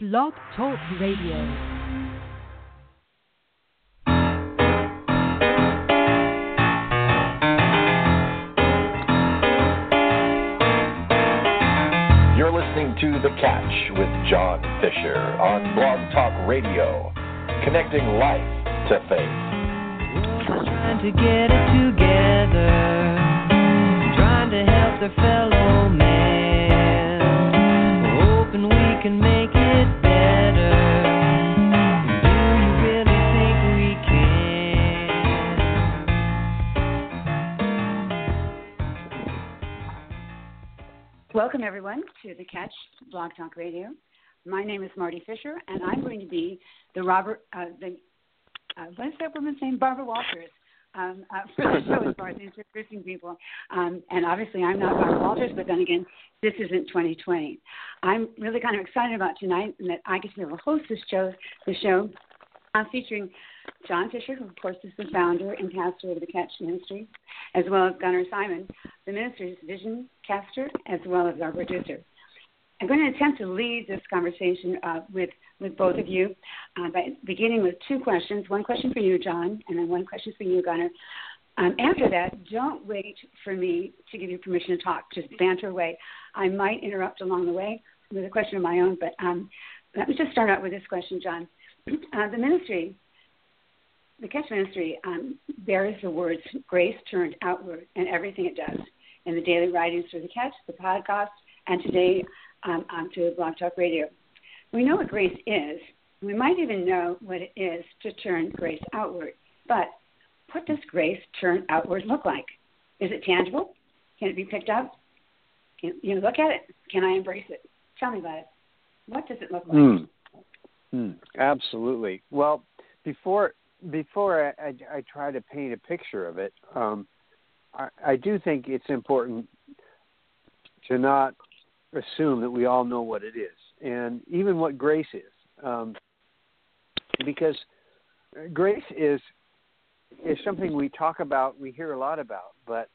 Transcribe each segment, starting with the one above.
Blog Talk Radio. You're listening to The Catch with John Fischer on Blog Talk Radio, connecting life to faith. trying to get it together, trying to help their fellow Welcome, everyone, to the Catch Blog Talk Radio. My name is Marty Fischer, and I'm going to be the Robert, uh, the uh, what is that woman's name? Barbara Walters. Um, uh, for the show as far as introducing people. Um, and obviously, I'm not Barbara Walters, but then again, this isn't 2020. I'm really kind of excited about tonight and that I get to be able to host this show, the show uh, featuring John Fischer, who, of course, is the founder and pastor of the Catch Ministry, as well as Gunnar Simon, the minister's vision caster, as well as our producer. I'm going to attempt to lead this conversation uh, with, with both of you uh, by beginning with two questions one question for you, John, and then one question for you, Gunnar. Um, after that, don't wait for me to give you permission to talk. Just banter away. I might interrupt along the way with a question of my own, but um, let me just start out with this question, John. Uh, the ministry, the Catch Ministry, um, bears the words grace turned outward in everything it does in the daily writings through the Catch, the podcast, and today um, onto Blog Talk Radio. We know what grace is. We might even know what it is to turn grace outward. But what does grace turn outward look like? Is it tangible? Can it be picked up? Can you look at it? Can I embrace it? Tell me about it. What does it look like? Mm. Mm, absolutely. Well, before before I, I, I, try to paint a picture of it, um, I, I do think it's important to not assume that we all know what it is, and even what grace is, um, because grace is is something we talk about, we hear a lot about, but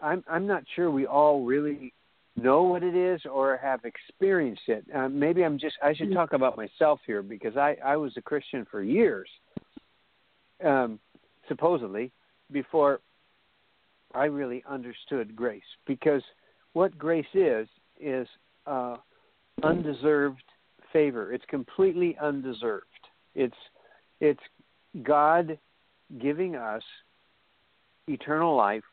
I'm I'm not sure we all really know what it is or have experienced it. Uh, maybe I'm just I should talk about myself here because I I was a Christian for years, um, supposedly before I really understood grace because what grace is is uh, undeserved favor. It's completely undeserved. It's it's God giving us eternal life,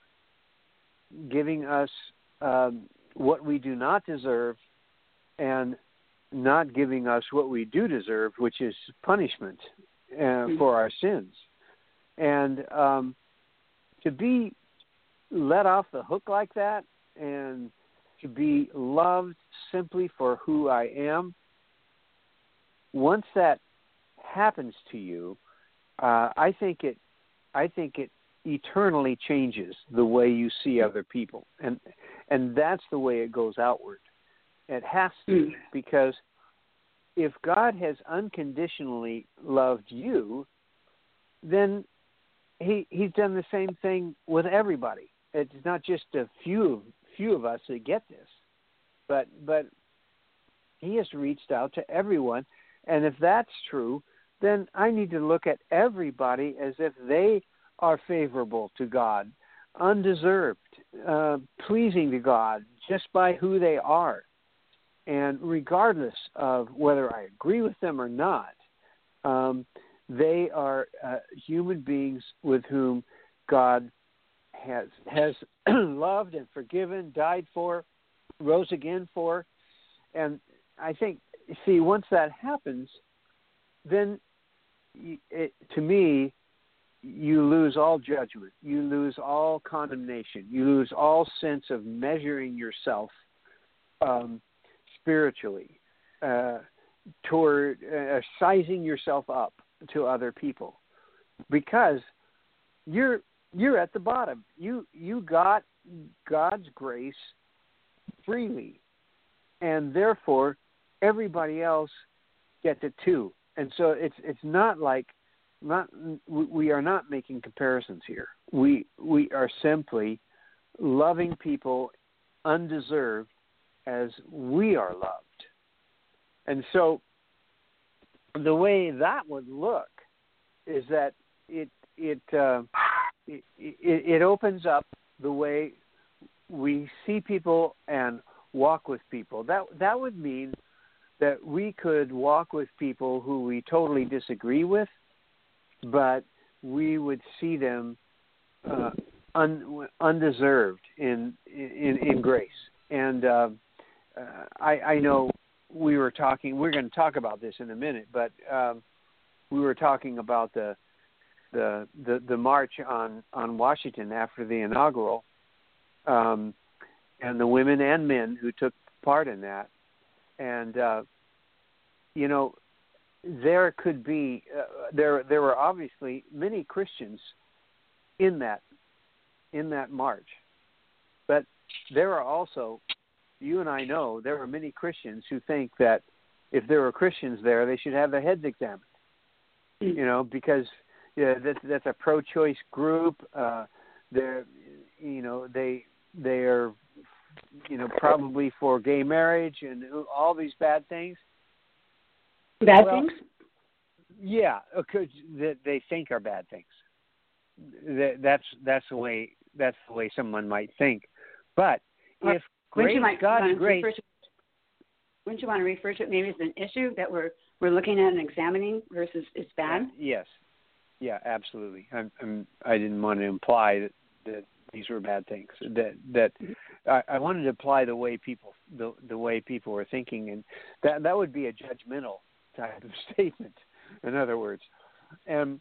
giving us um, what we do not deserve, and not giving us what we do deserve, which is punishment uh, for our sins. And um, to be let off the hook like that and to be loved simply for who I am, once that happens to you, uh, I think it, I think it eternally changes the way you see other people, and and that's the way it goes outward. It has to hmm. because if God has unconditionally loved you, then he he's done the same thing with everybody. It's not just a few few of us that get this, but but he has reached out to everyone, and if that's true, then I need to look at everybody as if they are favorable to God, undeserved, uh, pleasing to God just by who they are, and regardless of whether I agree with them or not. Um, they are uh, human beings with whom God has has loved and forgiven, died for, rose again for, and I think see once that happens, then it, to me you lose all judgment, you lose all condemnation, you lose all sense of measuring yourself um, spiritually, uh, toward uh, sizing yourself up to other people, because you're you're at the bottom. You you got God's grace freely, and therefore everybody else gets it too. And so it's it's not like not we are not making comparisons here. We we are simply loving people undeserved as we are loved. And so the way that would look is that it it uh, it, it, it opens up the way we see people and walk with people. That that would mean that we could walk with people who we totally disagree with, but we would see them uh, un, undeserved in, in in grace. And uh, uh, I, I know we were talking. We're going to talk about this in a minute, but um, we were talking about the the the, the march on on Washington after the inaugural, um, and the women and men who took part in that, and uh, you know there could be uh, there there were obviously many Christians in that in that march, but there are also you and I know there are many Christians who think that if there were Christians there, they should have their heads examined. Mm. You know, because yeah, that's that's a pro-choice group. Uh, they're, you know, they they are, you know, probably for gay marriage and all these bad things. Bad well, things. Yeah, uh, because that they think are bad things. That, that's that's the way that's the way someone might think. But if Wouldn't you might God's grace. To, wouldn't you want to refer to it maybe as an issue that we're we're looking at and examining versus it's uh, bad? Yes, yeah, absolutely. I'm, I'm, I didn't want to imply that, that these were bad things. That that mm-hmm. I, I wanted to apply the way people the the way people were thinking, and that that would be a judgmental type of statement. In other words, and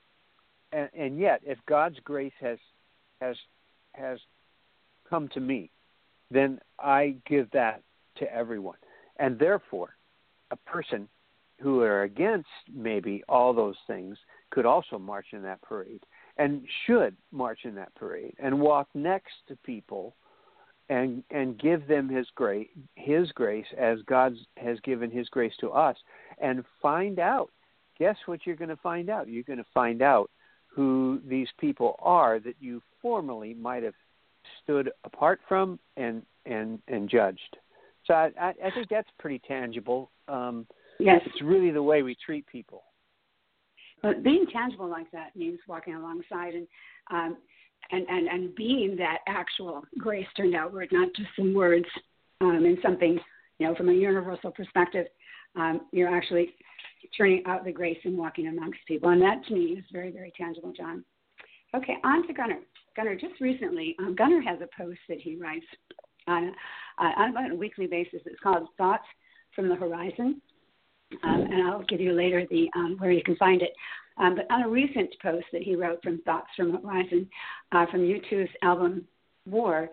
and, and yet, if God's grace has has has come to me, then I give that to everyone. And therefore, a person who are against maybe all those things could also march in that parade and should march in that parade and walk next to people and and give them his grace his grace as God has given his grace to us and find out guess what you're going to find out you're going to find out who these people are that you formerly might have stood apart from and and and judged. So I, I think that's pretty tangible. Um, yes, it's really the way we treat people. But being tangible like that means walking alongside and um, and and and being that actual grace turned outward, not just some words um, and something you know from a universal perspective. Um, you're actually turning out the grace and walking amongst people, and that to me is very very tangible, John. Okay, on to Gunnar. Gunnar, just recently, um, Gunnar has a post that he writes on, uh, on a weekly basis. It's called Thoughts from the Horizon. Um, and I'll give you later the um, where you can find it. Um, but on a recent post that he wrote from Thoughts from Horizon uh, from U2's album War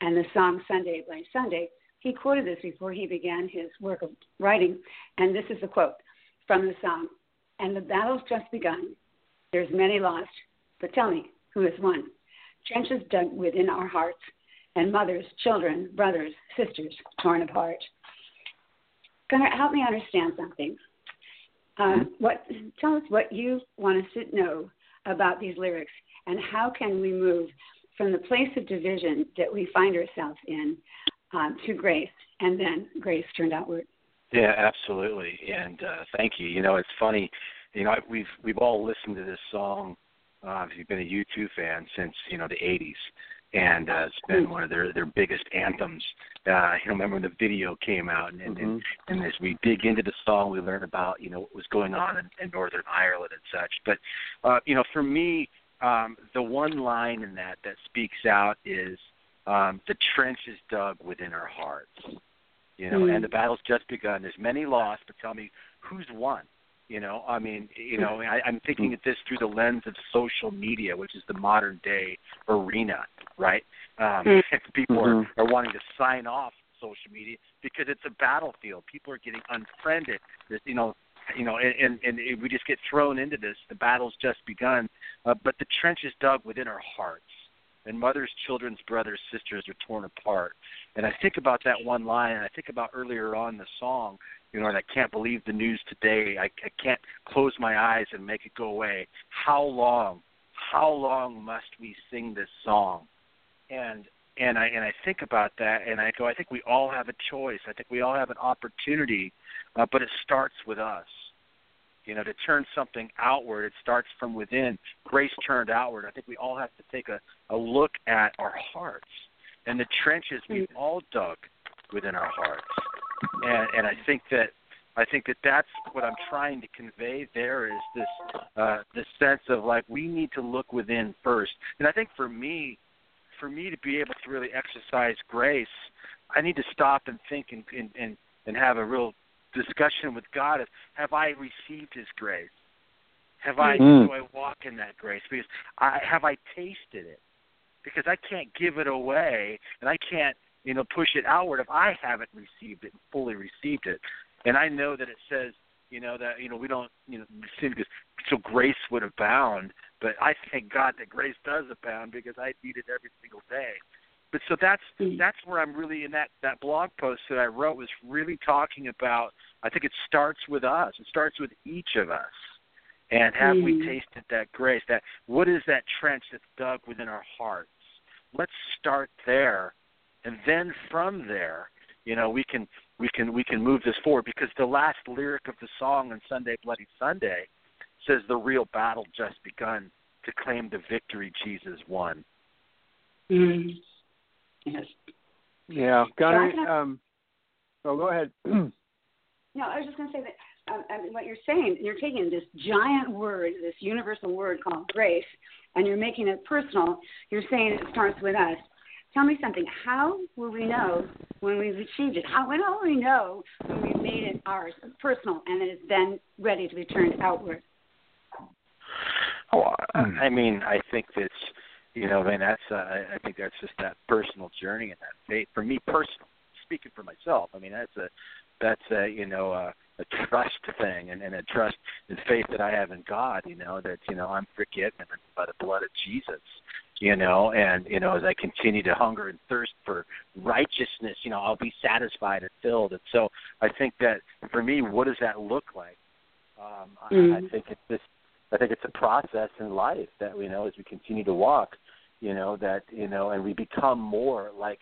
and the song Sunday Bloody Sunday, he quoted this before he began his work of writing. And this is the quote from the song And the battle's just begun. There's many lost, but tell me, who has won? Trenches dug within our hearts, and mothers, children, brothers, sisters torn apart. Gunnar, help me understand something. Um, what, tell us what you want us to know about these lyrics, and how can we move from the place of division that we find ourselves in um, to grace, and then grace turned outward. Yeah, absolutely, and uh, thank you. You know, it's funny. You know, we've we've all listened to this song uh, if you've been a U2 fan since you know the '80s, and uh, it's been one of their their biggest anthems. Uh, you know, remember when the video came out, and and, mm-hmm. and and as we dig into the song, we learn about you know what was going on in, in Northern Ireland and such. But uh, you know, for me, um, the one line in that that speaks out is um, the trench is dug within our hearts. You know, mm-hmm. and the battle's just begun. There's many lost, but tell me who's won. You know, I mean, you know, I, I'm thinking of this through the lens of social media, which is the modern day arena, right? Um, mm-hmm. people are, are wanting to sign off social media because it's a battlefield. People are getting unfriended. There's, you know, you know, and, and, and we just get thrown into this. The battle's just begun, uh, but the trench is dug within our hearts, and mothers, children's brothers, sisters are torn apart. And I think about that one line, and I think about earlier on the song you know, and I can't believe the news today. I, I can't close my eyes and make it go away. How long, how long must we sing this song? And and I and I think about that, and I go, I think we all have a choice. I think we all have an opportunity, uh, but it starts with us. You know, to turn something outward, it starts from within. Grace turned outward. I think we all have to take a, a look at our hearts and the trenches we've all dug within our hearts. And and I think that I think that that's what I'm trying to convey there is this uh, this sense of like we need to look within first. And I think for me, for me to be able to really exercise grace, I need to stop and think and and and, and have a real discussion with God of have I received His grace? Have I Mm. do I walk in that grace? Because I have I tasted it? Because I can't give it away and I can't you know push it outward if I haven't received it and fully received it. And I know that it says you know that you know we don't you know sin because so grace would abound, but I thank God that grace does abound because I need it every single day. But so that's that's where I'm really in that that blog post that I wrote was really talking about. I think it starts with us. It starts with each of us. And have we Mm. tasted that grace? That what is that trench that's dug within our hearts? Let's start there, and then from there, you know, we can we can we can move this forward because the last lyric of the song on Sunday Bloody Sunday says the real battle just begun to claim the victory Jesus won. Mm. Yes. Yeah, Gunnar. Can Um, oh, go ahead. No, I was just going to say that I mean, what you're saying, you're taking this giant word, this universal word called grace, and you're making it personal. You're saying it starts with us. Tell me something. How will we know when we've achieved it? How will we know when we've made it ours, personal, and it is then ready to be turned outward? Oh, I mean, I think that's you know, I mean, that's uh, I think that's just that personal journey and that faith. For me, personal, speaking for myself, I mean, that's a that's a you know a, a trust thing and, and a trust and faith that I have in God. You know that you know I'm forgiven by the blood of Jesus. You know, and you know, as I continue to hunger and thirst for righteousness, you know, I'll be satisfied and filled. And so, I think that for me, what does that look like? Um, I, I Mm. think it's this I think it's a process in life that you know as we continue to walk, you know that you know, and we become more like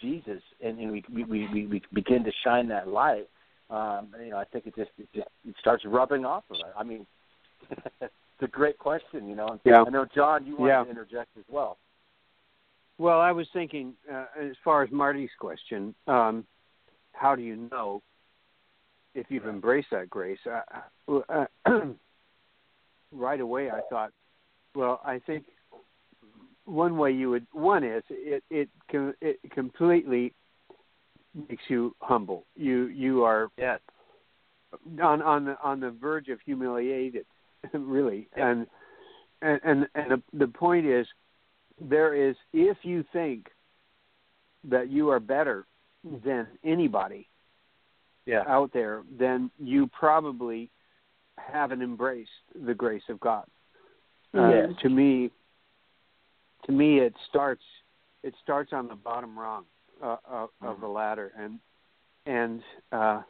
Jesus, and, and we, we we we begin to shine that light. Um, you know, I think it just it just it starts rubbing off of it. I mean, it's a great question. You know, Yeah. I know John, you want Yeah. to interject as well. Well, I was thinking, uh, as far as Marty's question, um, how do you know if you've embraced that grace? Uh, uh, right away, I thought, well, I think one way you would one is it it it completely makes you humble. You you are Yeah, on on the on the verge of humiliated, really. Yeah. And and and, and the, the point is, there is if you think that you are better than anybody yeah, out there, then you probably haven't embraced the grace of God. Uh, Yeah. to me, to me, it starts it starts on the bottom rung uh, of, of the ladder, and and uh,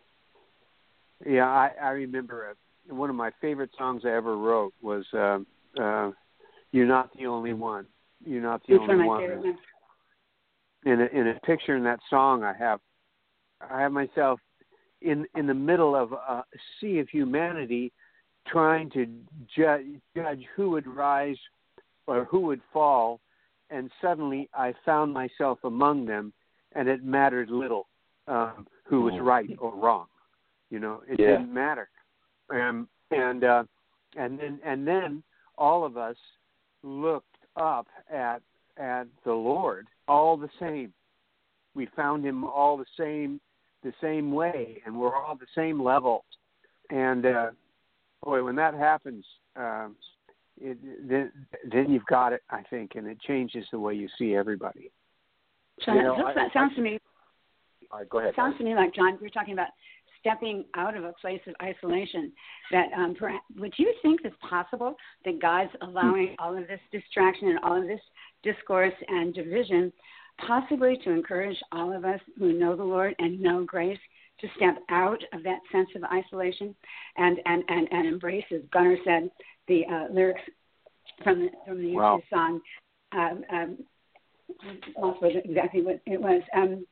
yeah, I, I remember uh one of my favorite songs I ever wrote was uh, uh, "You're Not the Only One." You're not the It's only one one. In a, in a picture in that song, I have I have myself in in the middle of a sea of humanity, trying to judge judge who would rise or who would fall, and suddenly I found myself among them, and it mattered little um, who was right or wrong. You know, it Yeah. didn't matter. Um, and uh, and then and then all of us looked up at at the Lord all the same. We found him all the same the same way and we're all the same level. And uh boy when that happens um it, then then you've got it I think and it changes the way you see everybody. So You know, that, I- that sounds to me All right, go ahead. sounds to me like John. We're talking about stepping out of a place of isolation. That um, perhaps, would you think it's possible that God's allowing all of this distraction and all of this discourse and division, possibly to encourage all of us who know the Lord and know grace to step out of that sense of isolation and and and, and embrace, as Gunnar said, the uh, lyrics from the from the Wow. song. Um, um, lost what exactly what it was. Um,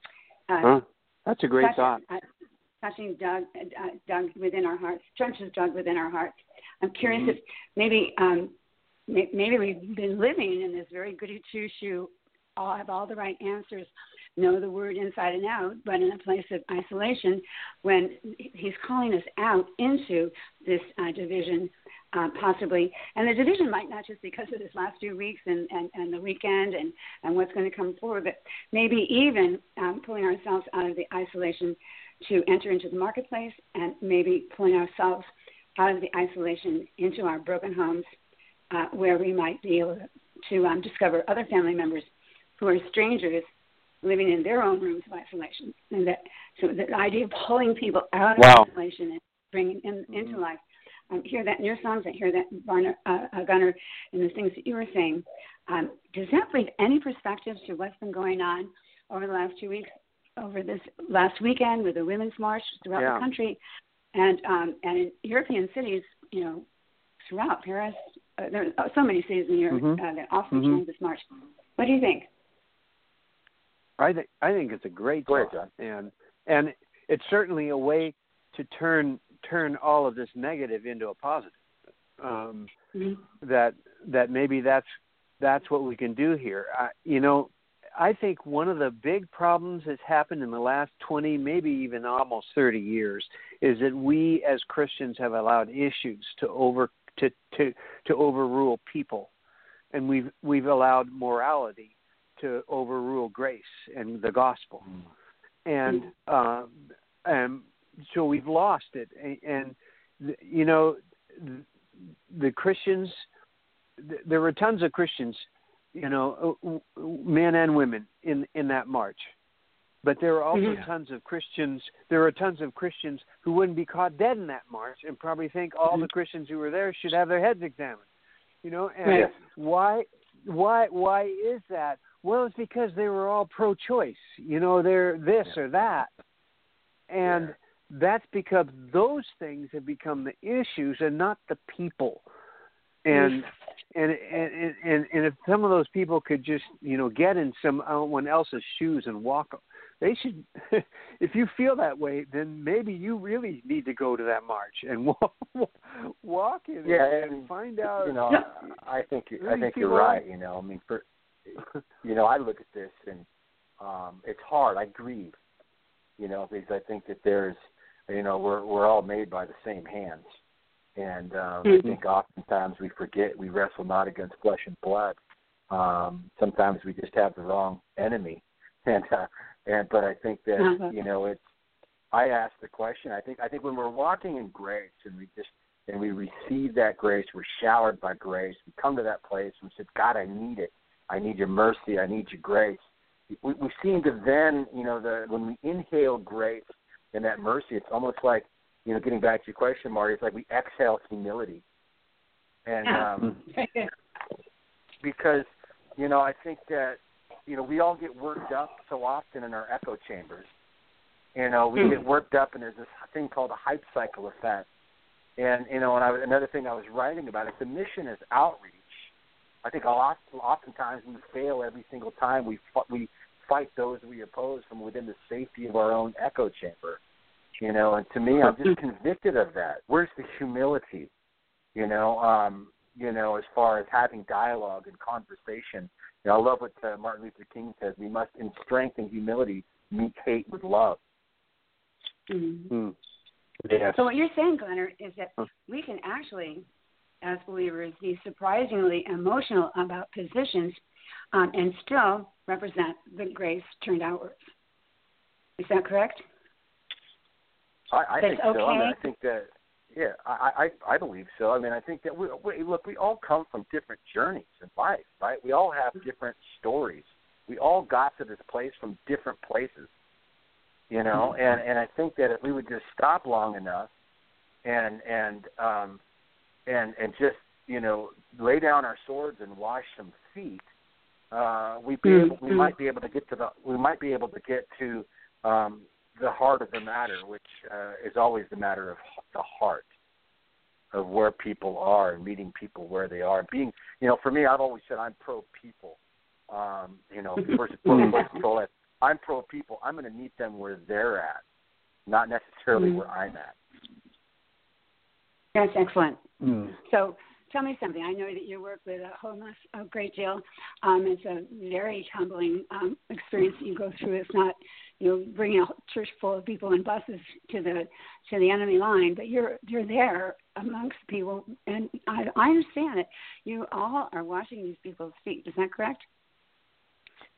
uh, Huh? That's a great touch- thought. uh, touching dug, uh, dug within our hearts, trenches dug within our hearts. I'm curious Mhm. if maybe um, may- maybe we've been living in this very goody two shoe, all have all the right answers, know the word inside and out, but in a place of isolation, when he's calling us out into this uh, division. Uh, possibly, and the division might not just because of this last few weeks and, and, and the weekend and, and what's going to come forward, but maybe even um, pulling ourselves out of the isolation to enter into the marketplace and maybe pulling ourselves out of the isolation into our broken homes uh, where we might be able to um, discover other family members who are strangers living in their own rooms of isolation. And that, so the idea of pulling people out of Wow. isolation and bringing in, into life. I hear that in your songs. I hear that, Barner, uh, uh, Gunnar, in the things that you were saying. Um, does that leave any perspective to what's been going on over the last two weeks, over this last weekend with the Women's March throughout Yeah. the country, and um, and in European cities, you know, throughout Paris, uh, there are so many cities in Europe Mhm. uh, that also Mhm. joined this march. What do you think? I think I think it's a great Go ahead, thought, and and it's certainly a way to turn turn all of this negative into a positive. Um, Mm-hmm. that that maybe that's that's what we can do here. I, you know, I think one of the big problems that's happened in the last 20, maybe even almost 30 years, is that we as Christians have allowed issues to over to to to overrule people, and we've we've allowed morality to overrule grace and the gospel, and um, and so we've lost it, and, and you know the Christians, th- there were tons of Christians, you know, uh, men and women in in that march. But there were also Mhm. tons of Christians. There were tons of Christians who wouldn't be caught dead in that march, and probably think all the Christians who were there should have their heads examined. You know, and Right. why, why, why is that? Well, it's because they were all pro-choice. You know, they're this or that, and that's because those things have become the issues and not the people. Mm-hmm. And and and and and if some of those people could just you know get in some on someone else's shoes and walk, they should. if you feel that way, then maybe you really need to go to that march and walk walk in it Yeah, and and, find out. You know, I think I think you're right. You know, I mean, for you know, I look at this and um, it's hard. I grieve. You know, because I think that there's, you know, we're we're all made by the same hands, and um, I Mhm. think oftentimes we forget we wrestle not against flesh and blood. Um, sometimes we just have the wrong enemy, and uh, and but I think that Uh-huh. you know it's. I ask the question. I think I think when we're walking in grace and we just and we receive that grace, we're showered by grace. We come to that place and we said, God, I need it. I need your mercy. I need your grace. We, we seem to then, you know, the when we inhale grace and that mercy, it's almost like, you know, getting back to your question, Marty, it's like we exhale humility. And um, because, you know, I think that, you know, we all get worked up so often in our echo chambers. You know, we get worked up, and there's this thing called a hype cycle effect. And you know, and I, another thing I was writing about, is the mission is outreach, I think a lot, oftentimes we fail every single time we f- we fight those we oppose from within the safety of our own echo chamber. You know, and to me, I'm just convicted of that. Where's the humility? You know, um, you know, as far as having dialogue and conversation. You know, I love what uh, Martin Luther King says: we must, in strength and humility, meet hate with love. Mhm. Hmm. Yes. So what you're saying, Glenn, is that we can actually, as believers, be surprisingly emotional about positions um, and still represent the grace turned outwards. Is that correct? I, I think so. I mean. I think that yeah, I, I I believe so. I mean, I think that we, we look. We all come from different journeys in life, right? We all have different stories. We all got to this place from different places, you know. And and I think that if we would just stop long enough, and and um, and and just you know lay down our swords and wash some feet, uh, we be able, we Mhm. might be able to get to the we might be able to get to um, the heart of the matter, which uh, is always the matter of the heart of where people are and meeting people where they are. Being, you know, for me, I've always said I'm pro people. Um, you know, versus pro pro I'm pro people. I'm going to meet them where they're at, not necessarily mm. where I'm at. That's excellent. Mm. So tell me something. I know that you work with a homeless a great deal. Um, it's a very humbling um, experience that you go through. It's not, you know, bringing a church full of people in buses to the to the enemy line, but you're you're there amongst people, and I, I understand it. You all are washing these people's feet. Is that correct?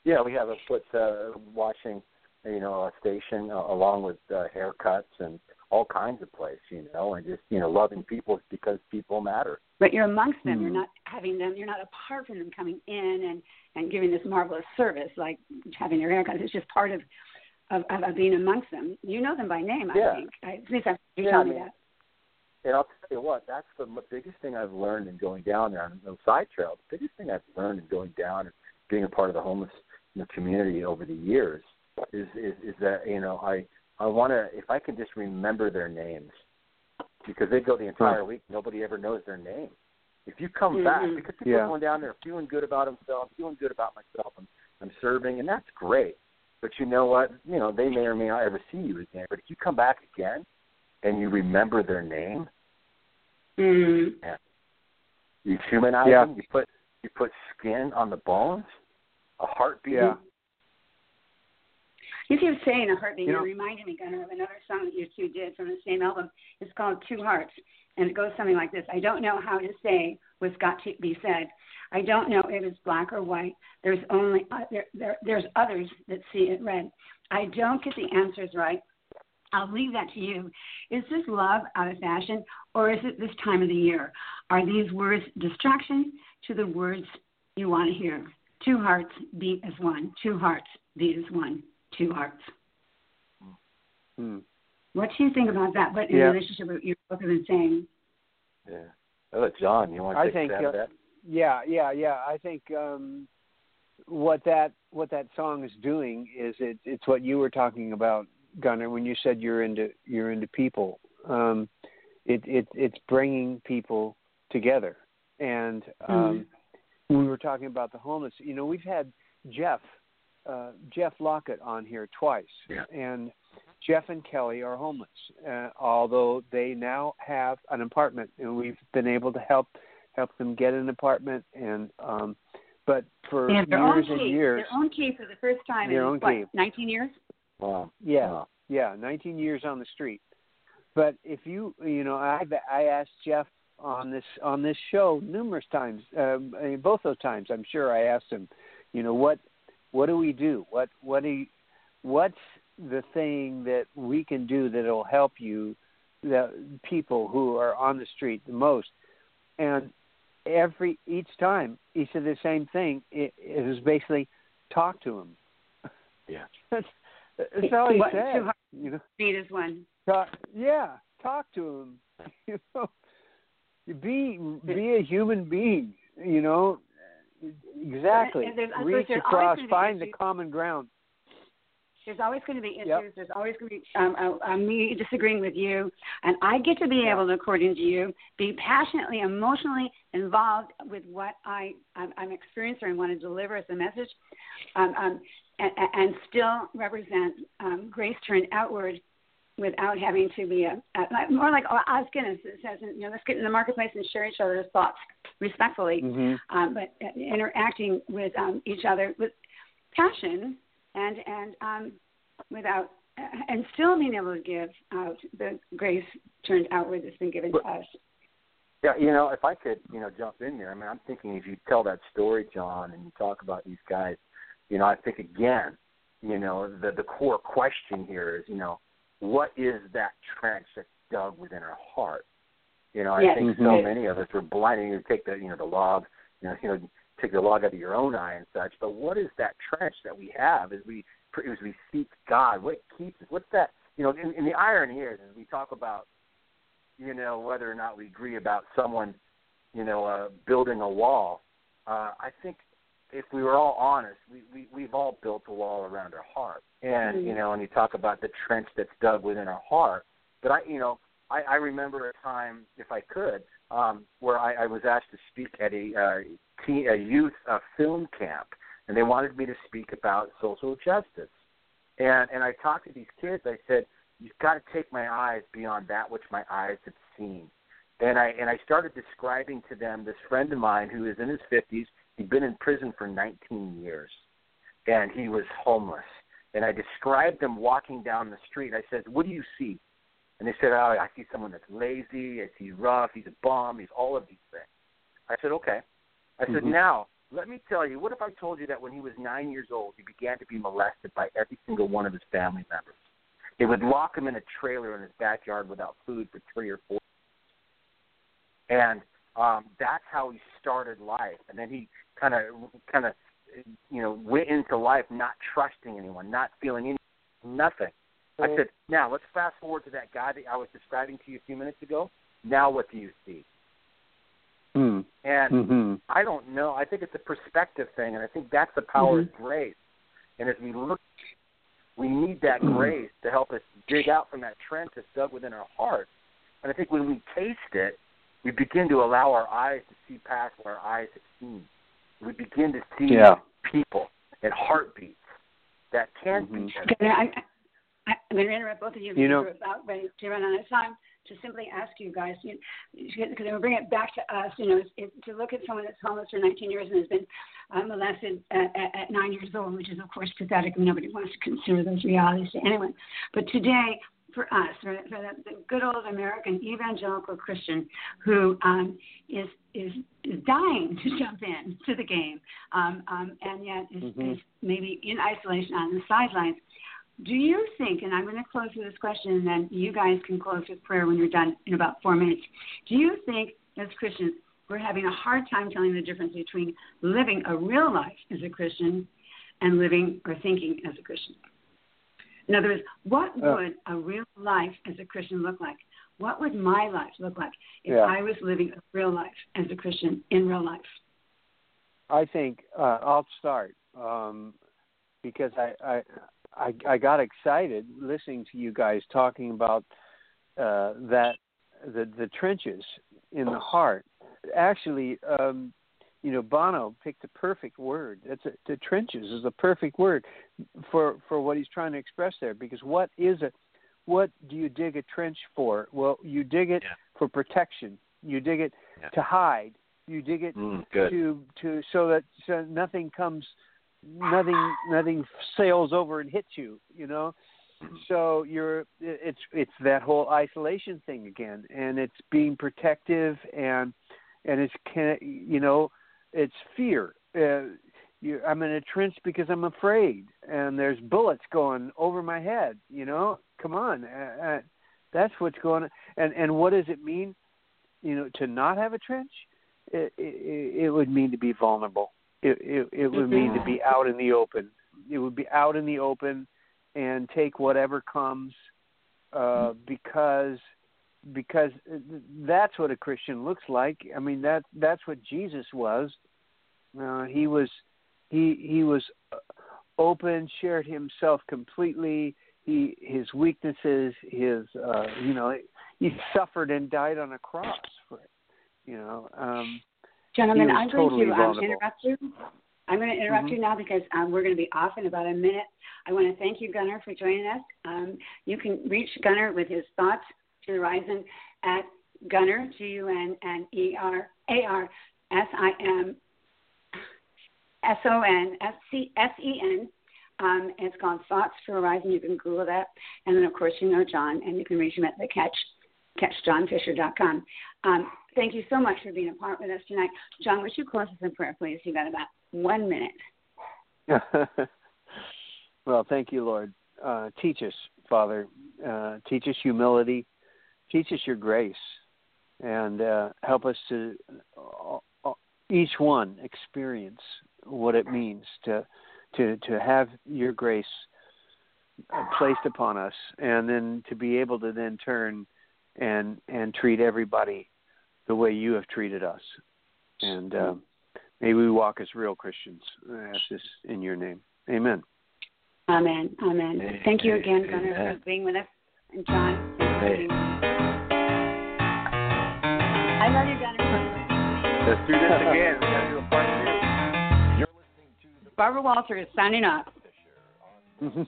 Yeah, we have a foot uh, washing, you know, a station uh, along with uh, haircuts and all kinds of place, you know, and just you know loving people because people matter. But you're amongst them. Mm-hmm. You're not having them. You're not apart from them coming in and and giving this marvelous service like having their haircuts. It's just part of of, of, of being amongst them. You know them by name, yeah. I think. I, at least I, you yeah, tell I me that. And I'll tell you what, that's the biggest thing I've learned in going down there on those side trails. The biggest thing I've learned in going down and being a part of the homeless you know, community over the years is, is is that you know I I want to if I can just remember their names because they go the entire week nobody ever knows their name. If you come mm-hmm. back because people Yeah. are going down there feeling good about themselves, feeling good about myself, I'm I'm serving and that's great. But you know what? You know they may or may not ever see you again. But if you come back again and you remember their name, Mm. you humanize Yeah. them. You put you put skin on the bones, a heartbeat. Yeah. If you keep saying a heartbeat. You know- are reminding me, Gunnar, of another song that U2 did from the same album. It's called Two Hearts, and it goes something like this: I don't know how to say what's got to be said. I don't know if it's black or white. There's only uh, there, there there's others that see it red. I don't get the answers right. I'll leave that to you. Is this love out of fashion, or is it this time of the year? Are these words distraction to the words you want to hear? Two hearts beat as one. Two hearts beat as one. Two hearts. Hmm. What do you think about that? What in Yeah. relationship with you both have been saying? Yeah. Oh, John, you want to I take think, a stab uh, that? Yeah, yeah, yeah. I think um, what that what that song is doing is it, it's what you were talking about, Gunnar, when you said you're into you're into people. Um, it, it it's bringing people together, and um, we were talking about the homeless. You know, we've had Jeff uh, Jeff Lockett on here twice, Yeah. and Jeff and Kelly are homeless, uh, although they now have an apartment, and we've been able to help help them get an apartment. And um, but for They have their own years key. and years, Their own key for the first time Their in own what, key. 19 years? Wow. yeah, Wow. yeah, 19 years on the street. But if you, you know, I I asked Jeff on this on this show numerous times. Um, I mean, both those times, I'm sure I asked him, you know, what what do we do? What what do you, what's the thing that we can do that'll help you, the people who are on the street the most? And every each time he said the same thing. It, it was basically talk to him. Yeah. that's, that's all he What- said. two hearts You know, beat as one. talk, yeah, talk to him. You know, be be a human being. You know, exactly. And there's- Reach across, find the common ground. There's always going to be issues. Yep. There's always going to be um, uh, uh, me disagreeing with you, and I get to be able to, according to you, be passionately, emotionally involved with what I I'm, I'm experiencing and want to deliver as a message, um, um, and, and still represent um, grace turned outward without having to be a, a more like Os Guinness it says, you know, let's get in the marketplace and share each other's thoughts respectfully, Mm-hmm. um, but uh, interacting with um, each other with passion and and um, without uh, and still being able to give out the grace turned outward that's been given to us. Yeah, you know, if I could, you know, jump in there. I mean, I'm thinking if you tell that story, John, and you talk about these guys, you know, I think again, you know, the the core question here is, you know, what is that trench that's dug within our heart? You know, I Yes. think so Mhm. many of us are blinding to take the, you know, the log, you know, you know, take the log out of your own eye and such. But what is that trench that we have as we as we seek God? What keeps us? What's that? You know, and, and the irony is, as we talk about you know, whether or not we agree about someone, you know, uh, building a wall, uh, I think if we were all honest, we, we we've all built a wall around our heart, and Mhm. you know, and you talk about the trench that's dug within our heart. But I, you know, I, I remember a time, if I could, um, where I, I was asked to speak at a uh, teen, a youth uh, film camp, and they wanted me to speak about social justice. And and I talked to these kids. I said, "You've got to take my eyes beyond that which my eyes have seen." And I and I started describing to them this friend of mine who is in his 50s. He'd been in prison for 19 years, and he was homeless. And I described them walking down the street. I said, "What do you see?" And they said, "Oh, I see someone that's lazy. I see rough. He's a bum. He's all of these things." I said, "Okay." I said, Mhm. "Now let me tell you, what if I told you that when he was nine years old, he began to be molested by every single one of his family members? They would lock him in a trailer in his backyard without food for three or four. And um, that's how he started life. And then he kind of, kind of, you know, went into life not trusting anyone, not feeling any, nothing. I said, now let's fast forward to that guy that I was describing to you a few minutes ago. Now what do you see? Hmm. And Mm-hmm. I don't know. I think it's a perspective thing, and I think that's the power Mm-hmm. of grace. And as we look, we need that Mm-hmm. grace to help us dig out from that trench that's dug within our heart. And I think when we taste it, we begin to allow our eyes to see past what our eyes have seen. We begin to see Yeah. people and heartbeats that can Mhm. be. Okay, I, I, I'm going to interrupt both of you. You know- we're about ready to run out of time. To simply ask you guys, you because we bring it back to us, you know, it, to look at someone that's homeless for 19 years and has been uh, molested at, at, at nine years old, which is of course pathetic, and nobody wants to consider those realities to anyone. But today, for us, for, for the, the good old American evangelical Christian who um, is is is dying to jump in to the game, um, um, and yet is, Mhm. is maybe in isolation on the sidelines. Do you think, and I'm going to close with this question, and then you guys can close with prayer when you're done in about four minutes. Do you think, as Christians, we're having a hard time telling the difference between living a real life as a Christian and living or thinking as a Christian? In other words, what would a real life as a Christian look like? What would my life look like if Yeah. I was living a real life as a Christian in real life? I think uh, I'll start um, because I, I I I got excited listening to you guys talking about uh, that the the trenches in the heart. Actually, um, you know, Bono picked the perfect word. That's a, the trenches is the perfect word for for what he's trying to express there. Because what is it? What do you dig a trench for? Well, you dig it Yeah. for protection. You dig it Yeah. to hide. You dig it Mm, to to so that so nothing comes nothing nothing sails over and hits you you know so you're it's it's that whole isolation thing again and it's being protective and and it's can you know it's fear. Uh, you i'm in a trench because i'm afraid and there's bullets going over my head you know? Come on uh, uh, that's what's going on. And and what does it mean you know to not have a trench? It, it, it would mean to be vulnerable. It, it, it would mean to be out in the open. It would be out in the open and take whatever comes uh, because because that's what a Christian looks like. I mean that that's what Jesus was. Uh, he was he he was open, shared himself completely. He his weaknesses, his uh, you know he suffered and died on a cross for it you know. Um, Gentlemen, I'm going to um, interrupt you. I'm going to interrupt Mhm. you now because um, we're going to be off in about a minute. I want to thank you, Gunnar, for joining us. Um, you can reach Gunnar with his thoughts to the horizon at Gunnar, G U N N E R A R S I M S O N S C S E N. Um, it's called Thoughts for Horizon. You can Google that. And then, of course, you know John, and you can reach him at the catch, catchjohnfischer.com. Um, thank you so much for being a part with us tonight. John, would you close us in prayer, please? You've got about one minute. well, thank you, Lord. Uh, teach us, Father. Uh, teach us humility. Teach us your grace, and uh, help us to uh, uh, each one experience what it means to to to have your grace uh, placed upon us, and then to be able to then turn and and treat everybody the way you have treated us. And uh, may we walk as real Christians. I ask this in your name. Amen. Amen. Amen. Amen. Thank you again, Gunnar, for being with us. And John, Let's do this again. We gotta do a part two. You're listening to the Barbara Walter is signing off. Connecting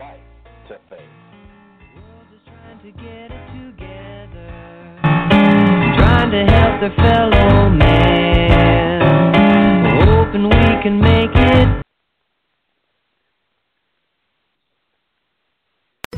life to faith. trying to get it together, trying to help their fellow man, hoping we can make it.